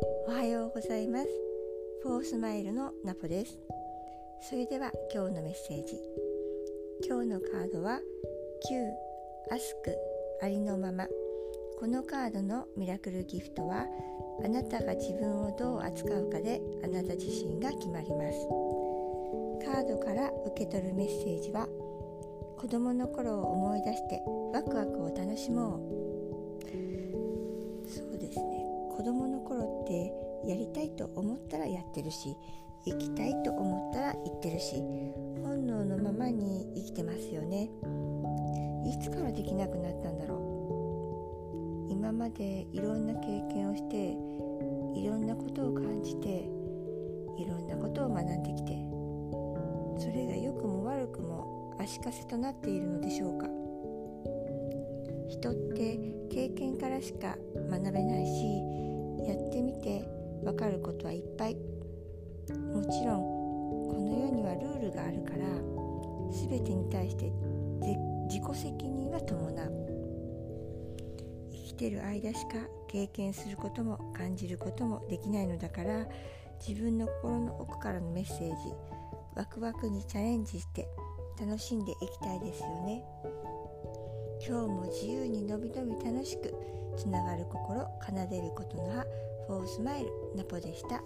おはようございます。フォースマイルのナポです。それでは今日のメッセージ。今日のカードは9アスクありのまま。このカードのミラクルギフトはあなたが自分をどう扱うかであなた自身が決まります。カードから受け取るメッセージは子供の頃を思い出してワクワクを楽しもう。そうですね。子供の頃ってやりたいと思ったらやってるし行きたいと思ったら行ってるし本能のままに生きてますよね。いつからできなくなったんだろう。今までいろんな経験をしていろんなことを感じていろんなことを学んできてそれが良くも悪くも足かせとなっているのでしょうか。人って経験からしか学べないしやってみて分かることはいっぱい。もちろんこの世にはルールがあるから全てに対して自己責任は伴う。生きてる間しか経験することも感じることもできないのだから自分の心の奥からのメッセージワクワクにチャレンジして楽しんでいきたいですよね。今日も自由にのびのび楽しくつながる心奏でることの葉フォースマイルナポでした。